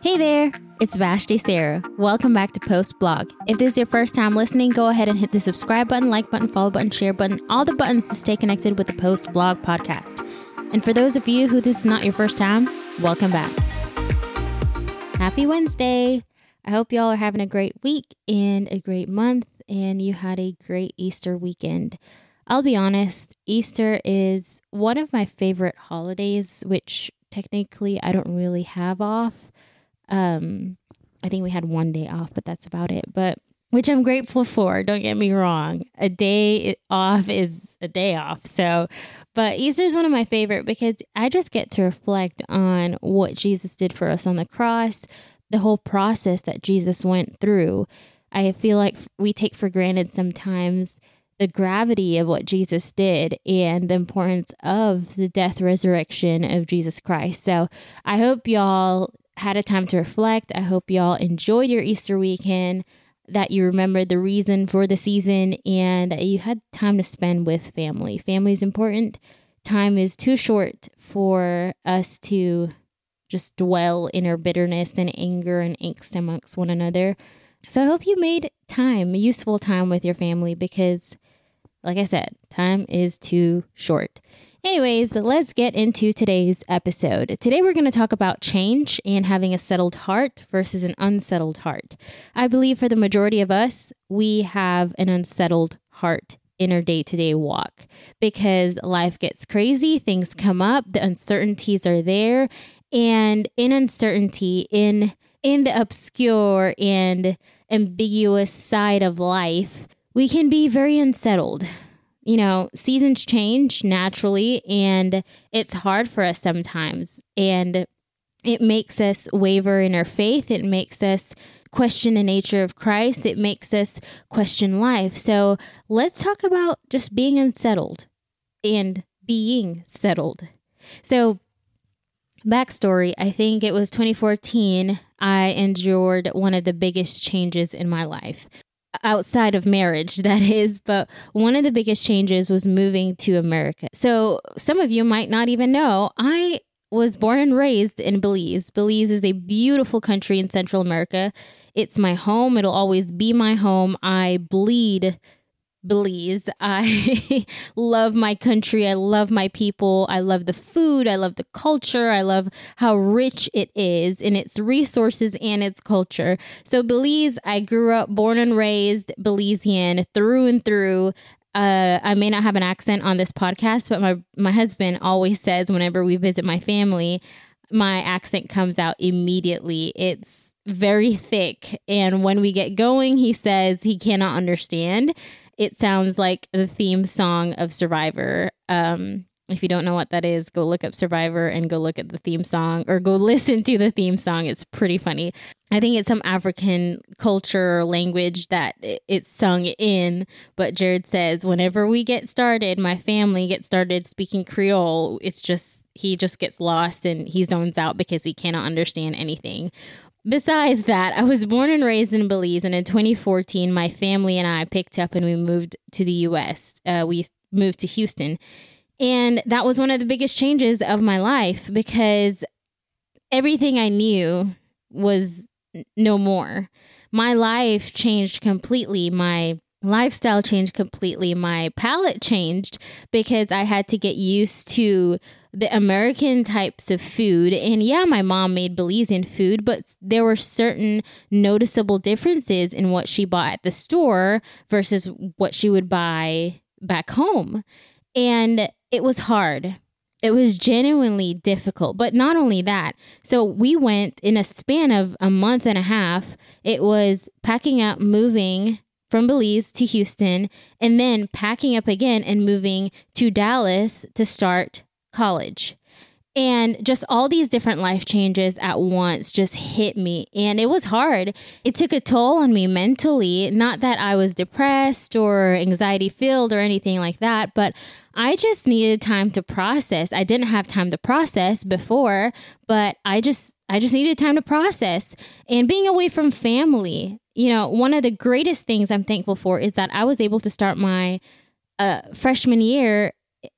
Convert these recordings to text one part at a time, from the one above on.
Hey there, it's Vashti Sarah. Welcome back to Post Blog. If this is your first time listening, go ahead and hit the subscribe button, like button, follow button, share button, all the buttons to stay connected with the Post Blog podcast. And for those of you who this is not your first time, welcome back. Happy Wednesday. I hope y'all are having a great week and a great month, and you had a great Easter weekend. I'll be honest, Easter is one of my favorite holidays, which technically I don't really have off. Um, I think we had one day off, but that's about it. But which I'm grateful for. Don't get me wrong. A day off is a day off. So, but Easter is one of my favorite because I just get to reflect on what Jesus did for us on the cross, the whole process that Jesus went through. I feel like we take for granted sometimes the gravity of what Jesus did and the importance of the death resurrection of Jesus Christ. So, I hope y'all had a time to reflect. I hope y'all enjoyed your Easter weekend, that you remembered the reason for the season, and that you had time to spend with family. Family is important. Time is too short for us to just dwell in our bitterness and anger and angst amongst one another. So I hope you made time, useful time with your family because, like I said, time is too short. Anyways, let's get into today's episode. Today, we're going to talk about change and having a settled heart versus an unsettled heart. I believe for the majority of us, we have an unsettled heart in our day to day walk because life gets crazy, things come up, the uncertainties are there, and in uncertainty, in in the obscure and ambiguous side of life, we can be very unsettled you know, seasons change naturally and it's hard for us sometimes. And it makes us waver in our faith. It makes us question the nature of Christ. It makes us question life. So let's talk about just being unsettled and being settled. So, backstory I think it was 2014. I endured one of the biggest changes in my life outside of marriage, that is. But one of the biggest changes was moving to America. So some of you might not even know I was born and raised in Belize. Belize is a beautiful country in Central America. It's my home. It'll always be my home. I bleed Belize. I love my country. I love my people. I love the food. I love the culture. I love how rich it is in its resources and its culture. So, Belize, I grew up born and raised Belizean through and through. Uh, I may not have an accent on this podcast, but my, my husband always says whenever we visit my family, my accent comes out immediately. It's very thick. And when we get going, he says he cannot understand it sounds like the theme song of Survivor. Um, if you don't know what that is, go look up Survivor and go look at the theme song or go listen to the theme song. It's pretty funny. I think it's some African culture or language that it's sung in. But Jared says, whenever we get started, my family gets started speaking Creole, it's just, he just gets lost and he zones out because he cannot understand anything. Besides that, I was born and raised in Belize, and in 2014, my family and I picked up and we moved to the US. Uh, we moved to Houston. And that was one of the biggest changes of my life because everything I knew was no more. My life changed completely. My lifestyle changed completely. My palate changed because I had to get used to the American types of food. And yeah, my mom made Belizean food, but there were certain noticeable differences in what she bought at the store versus what she would buy back home. And it was hard. It was genuinely difficult. But not only that, so we went in a span of a month and a half. It was packing up, moving from Belize to Houston, and then packing up again and moving to Dallas to start college. And just all these different life changes at once just hit me. And it was hard. It took a toll on me mentally. Not that I was depressed or anxiety filled or anything like that, but I just needed time to process. I didn't have time to process before, but I just I just needed time to process. And being away from family, you know, one of the greatest things I'm thankful for is that I was able to start my uh, freshman year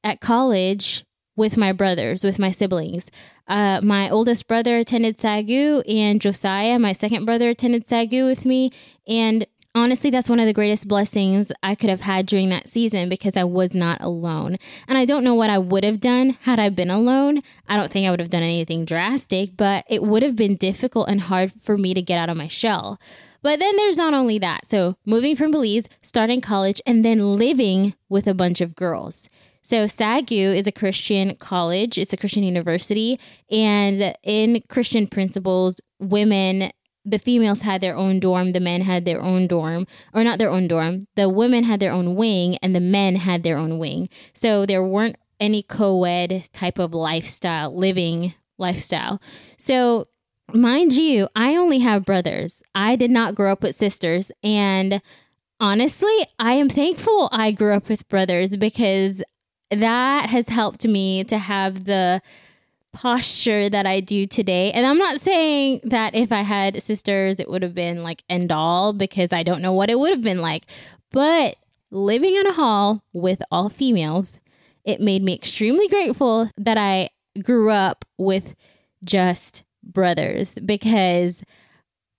at college with my brothers, with my siblings. Uh, my oldest brother attended SAGU, and Josiah, my second brother, attended SAGU with me. And honestly, that's one of the greatest blessings I could have had during that season because I was not alone. And I don't know what I would have done had I been alone. I don't think I would have done anything drastic, but it would have been difficult and hard for me to get out of my shell. But then there's not only that. So moving from Belize, starting college, and then living with a bunch of girls. So SAGU is a Christian college, it's a Christian university, and in Christian principles, women the females had their own dorm, the men had their own dorm, or not their own dorm. The women had their own wing, and the men had their own wing. So there weren't any co ed type of lifestyle, living lifestyle. So, mind you, I only have brothers. I did not grow up with sisters. And honestly, I am thankful I grew up with brothers because that has helped me to have the posture that I do today. And I'm not saying that if I had sisters, it would have been like end all because I don't know what it would have been like. But living in a hall with all females, it made me extremely grateful that I grew up with just brothers because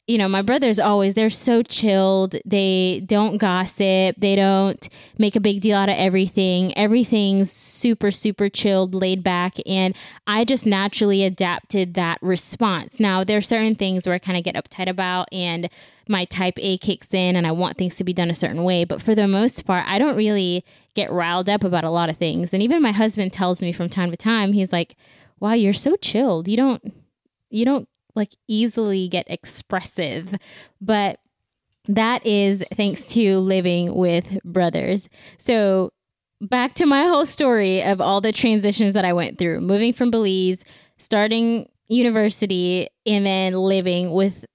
you know, my brothers always, they're so chilled. They don't gossip. They don't make a big deal out of everything. Everything's super, super chilled, laid back. And I just naturally adapted that response. Now, there are certain things where I kind of get uptight about and my type A kicks in and I want things to be done a certain way. But for the most part, I don't really get riled up about a lot of things. And even my husband tells me from time to time, he's like, wow, you're so chilled. You don't, you don't like easily get expressive, but that is thanks to living with brothers. So, back to my whole story of all the transitions that I went through moving from Belize, starting university, and then living with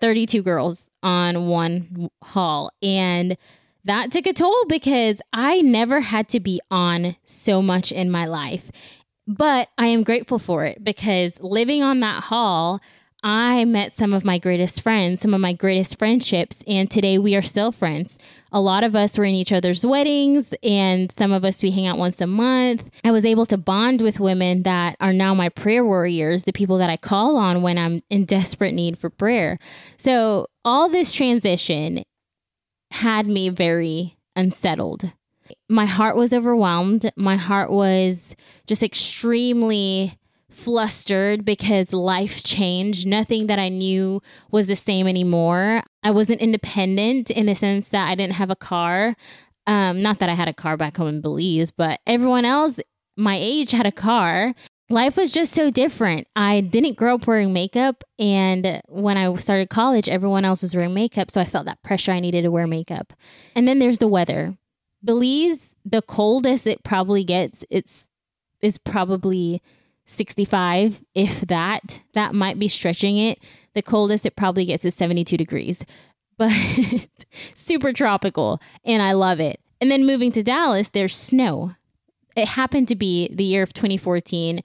32 girls on one hall. And that took a toll because I never had to be on so much in my life. But I am grateful for it because living on that hall, I met some of my greatest friends, some of my greatest friendships, and today we are still friends. A lot of us were in each other's weddings, and some of us we hang out once a month. I was able to bond with women that are now my prayer warriors, the people that I call on when I'm in desperate need for prayer. So, all this transition had me very unsettled my heart was overwhelmed. My heart was just extremely flustered because life changed. Nothing that I knew was the same anymore. I wasn't independent in the sense that I didn't have a car. Um, not that I had a car back home in Belize, but everyone else my age had a car. Life was just so different. I didn't grow up wearing makeup. And when I started college, everyone else was wearing makeup. So I felt that pressure I needed to wear makeup. And then there's the weather. Belize, the coldest it probably gets, it's is probably 65, if that. That might be stretching it. The coldest it probably gets is 72 degrees, but super tropical, and I love it. And then moving to Dallas, there's snow. It happened to be the year of 2014,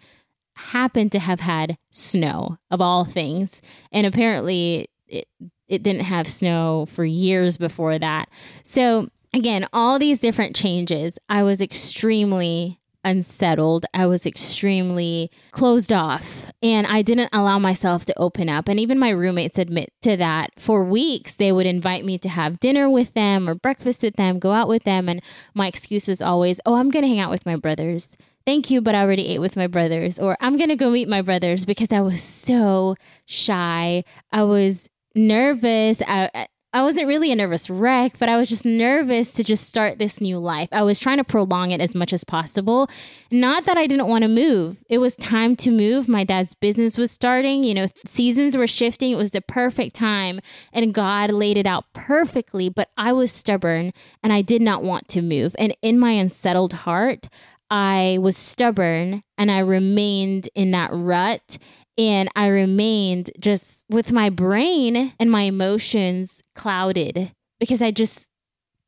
happened to have had snow of all things. And apparently, it, it didn't have snow for years before that. So again, all these different changes, I was extremely unsettled. I was extremely closed off and I didn't allow myself to open up. And even my roommates admit to that. For weeks, they would invite me to have dinner with them or breakfast with them, go out with them. And my excuse was always, oh, I'm going to hang out with my brothers. Thank you, but I already ate with my brothers. Or I'm going to go meet my brothers because I was so shy. I was nervous. I, I wasn't really a nervous wreck, but I was just nervous to just start this new life. I was trying to prolong it as much as possible. Not that I didn't want to move. It was time to move. My dad's business was starting, you know, seasons were shifting. It was the perfect time, and God laid it out perfectly, but I was stubborn and I did not want to move. And in my unsettled heart, I was stubborn and I remained in that rut and I remained just with my brain and my emotions clouded because I just,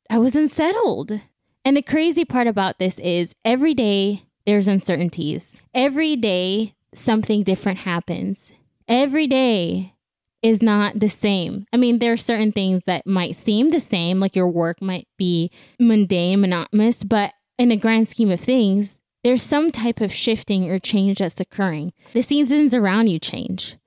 I was unsettled. And the crazy part about this is every day there's uncertainties. Every day something different happens. Every day is not the same. I mean, there are certain things that might seem the same, like your work might be mundane, monotonous, but in the grand scheme of things, There's some type of shifting or change that's occurring. The seasons around you change.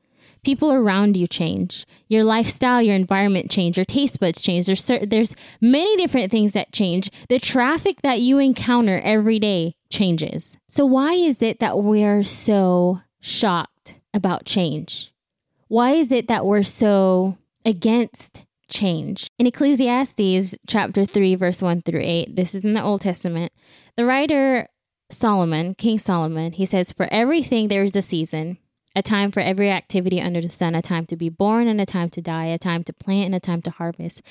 People around you change. Your lifestyle, your environment change. Your taste buds change. There's certain, there's many different things that change. The traffic that you encounter every day changes. So why is it that we're so shocked about change? Why is it that we're so against change? In Ecclesiastes chapter 3 verse 1 through 8, this is in the Old Testament. The writer Solomon, King Solomon, he says, For everything there is a season, a time for every activity under the sun, a time to be born and a time to die, a time to plant and a time to harvest,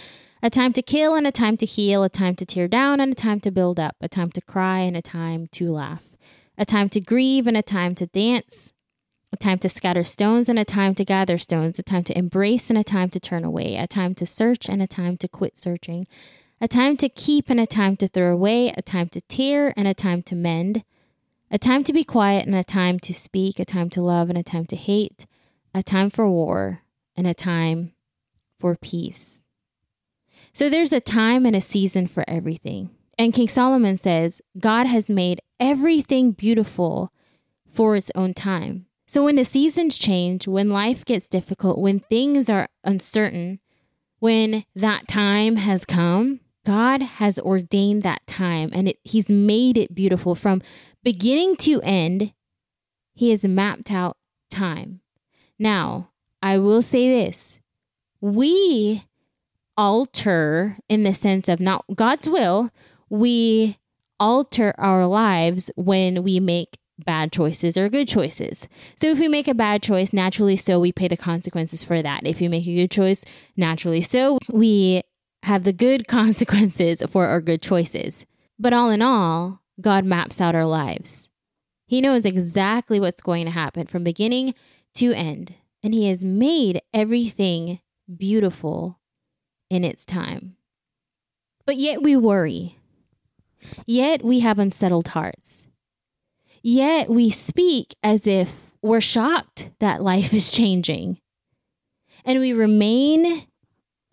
a time to kill and a time to heal, a time to tear down and a time to build up, a time to cry and a time to laugh, a time to grieve and a time to dance, a time to scatter stones and a time to gather stones, a time to embrace and a time to turn away, a time to search and a time to quit searching a time to keep and a time to throw away, a time to tear and a time to mend, a time to be quiet and a time to speak, a time to love and a time to hate, a time for war and a time for peace. So there's a time and a season for everything. And King Solomon says, God has made everything beautiful for its own time. So when the seasons change, when life gets difficult, when things are uncertain, when that time has come, God has ordained that time and it, He's made it beautiful from beginning to end. He has mapped out time. Now, I will say this we alter in the sense of not God's will, we alter our lives when we make bad choices or good choices. So if we make a bad choice, naturally so we pay the consequences for that. If you make a good choice, naturally so we have the good consequences for our good choices. But all in all, God maps out our lives. He knows exactly what's going to happen from beginning to end, and He has made everything beautiful in its time. But yet we worry. Yet we have unsettled hearts. Yet we speak as if we're shocked that life is changing. And we remain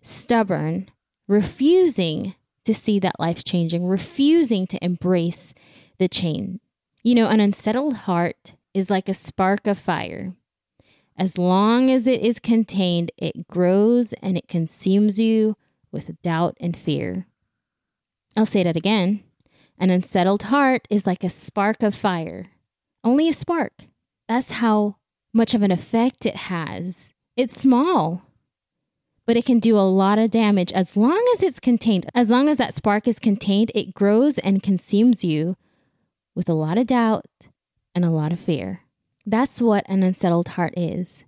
stubborn refusing to see that life changing, refusing to embrace the change. You know, an unsettled heart is like a spark of fire. As long as it is contained, it grows and it consumes you with doubt and fear. I'll say that again. An unsettled heart is like a spark of fire. Only a spark. That's how much of an effect it has. It's small, but it can do a lot of damage as long as it's contained. As long as that spark is contained, it grows and consumes you with a lot of doubt and a lot of fear. That's what an unsettled heart is.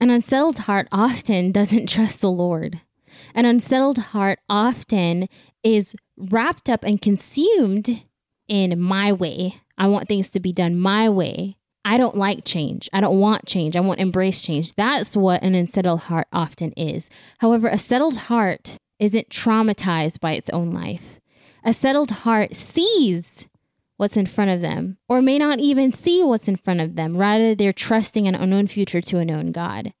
An unsettled heart often doesn't trust the Lord. An unsettled heart often is wrapped up and consumed in my way. I want things to be done my way. I don't like change. I don't want change. I won't embrace change. That's what an unsettled heart often is. However, a settled heart isn't traumatized by its own life. A settled heart sees what's in front of them, or may not even see what's in front of them. Rather, they're trusting an unknown future to a known God.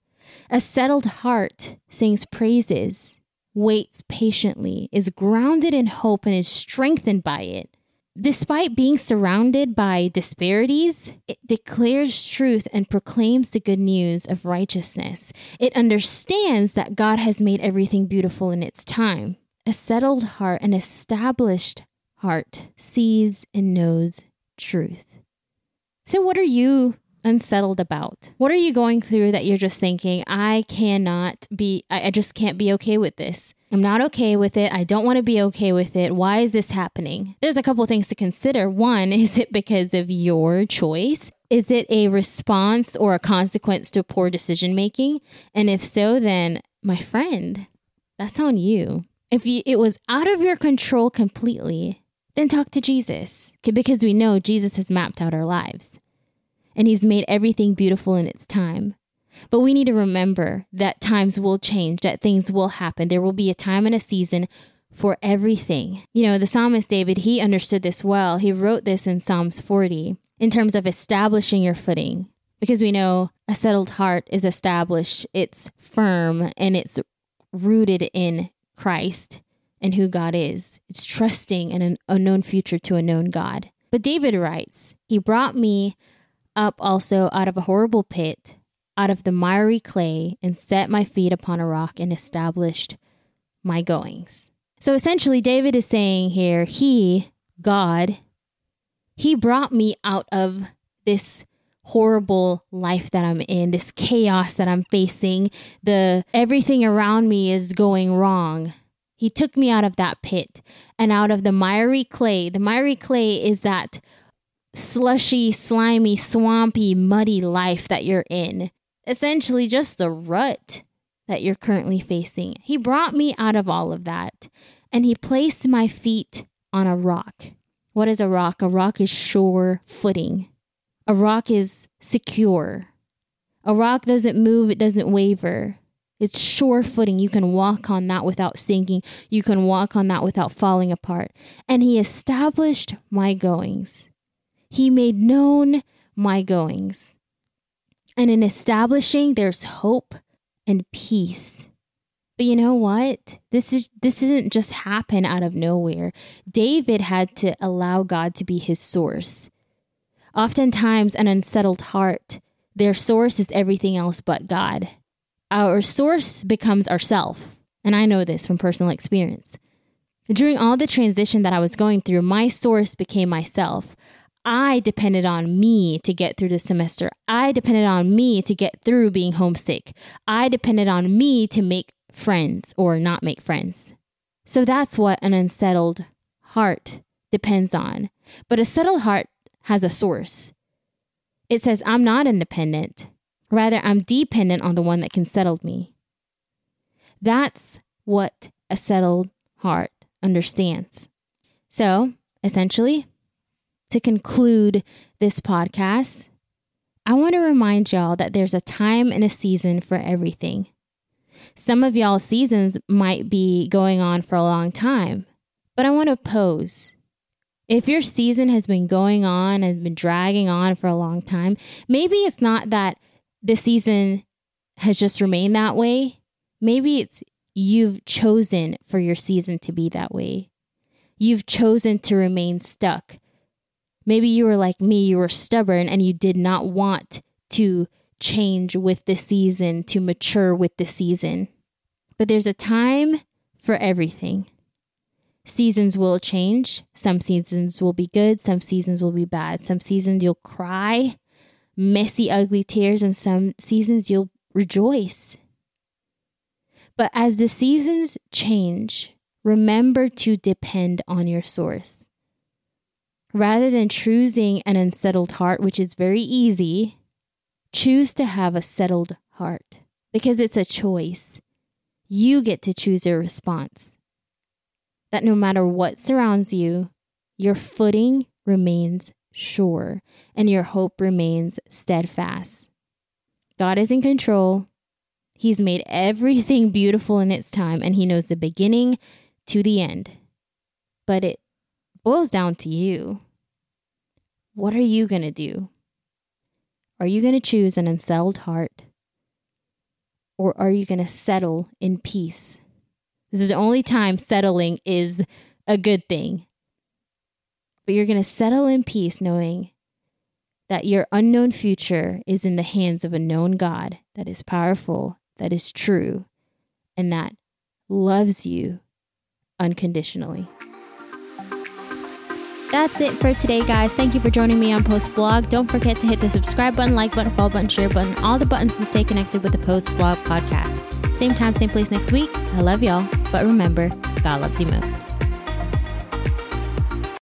A settled heart sings praises, waits patiently, is grounded in hope, and is strengthened by it. Despite being surrounded by disparities, it declares truth and proclaims the good news of righteousness. It understands that God has made everything beautiful in its time. A settled heart, an established heart, sees and knows truth. So, what are you unsettled about? What are you going through that you're just thinking, I cannot be, I, just can't be okay with this? I'm not okay with it. I don't want to be okay with it. Why is this happening? There's a couple things to consider. One, is it because of your choice? Is it a response or a consequence to poor decision making? And if so, then my friend, that's on you. If you, it was out of your control completely, then talk to Jesus because we know Jesus has mapped out our lives and He's made everything beautiful in its time. But we need to remember that times will change, that things will happen. There will be a time and a season for everything. You know, the psalmist David, he understood this well. He wrote this in Psalms 40 in terms of establishing your footing, because we know a settled heart is established, it's firm, and it's rooted in Christ and who God is. It's trusting in an unknown future to a known God. But David writes, He brought me up also out of a horrible pit, out of the miry clay, and set my feet upon a rock and established my goings. So essentially, David is saying here, He, God, He brought me out of this horrible life that I'm in, this chaos that I'm facing, the everything around me is going wrong. He took me out of that pit and out of the miry clay. The miry clay is that slushy, slimy, swampy, muddy life that you're in. Essentially, just the rut that you're currently facing. He brought me out of all of that and he placed my feet on a rock. What is a rock? A rock is sure footing. A rock is secure. A rock doesn't move, it doesn't waver. It's sure footing. You can walk on that without sinking. You can walk on that without falling apart. And he established my goings. He made known my goings. And in establishing, there's hope and peace. But you know what? This is this didn't just happen out of nowhere. David had to allow God to be his source. Oftentimes an unsettled heart, their source is everything else but God. Our source becomes ourself, and I know this from personal experience. During all the transition that I was going through, my source became myself. I depended on me to get through the semester. I depended on me to get through being homesick. I depended on me to make friends or not make friends. So that's what an unsettled heart depends on. But a settled heart has a source. It says, I'm not independent. Rather, I'm dependent on the one that can settle me. That's what a settled heart understands. So, essentially, to conclude this podcast, I want to remind y'all that there's a time and a season for everything. Some of y'all seasons might be going on for a long time, but I want to pose. If your season has been going on and been dragging on for a long time, maybe it's not that the season has just remained that way. Maybe it's you've chosen for your season to be that way. You've chosen to remain stuck Maybe you were like me, you were stubborn and you did not want to change with the season, to mature with the season. But there's a time for everything. Seasons will change. Some seasons will be good, some seasons will be bad. Some seasons you'll cry, messy, ugly tears, and some seasons you'll rejoice. But as the seasons change, remember to depend on your source rather than choosing an unsettled heart, which is very easy, choose to have a settled heart because it's a choice. You get to choose your response. That no matter what surrounds you, your footing remains sure and your hope remains steadfast. God is in control. He's made everything beautiful in its time and He knows the beginning to the end. But it boils down to you. What are you going to do? Are you going to choose an unsettled heart? Or are you going to settle in peace? This is the only time settling is a good thing. But you're going to settle in peace knowing that your unknown future is in the hands of a known God that is powerful, that is true, and that loves you unconditionally. That's it for today, guys. Thank you for joining me on Post Blog. Don't forget to hit the subscribe button, like button, follow button, share button, all the buttons to stay connected with the Post Blog podcast. Same time, same place next week. I love y'all. But remember, God loves you most.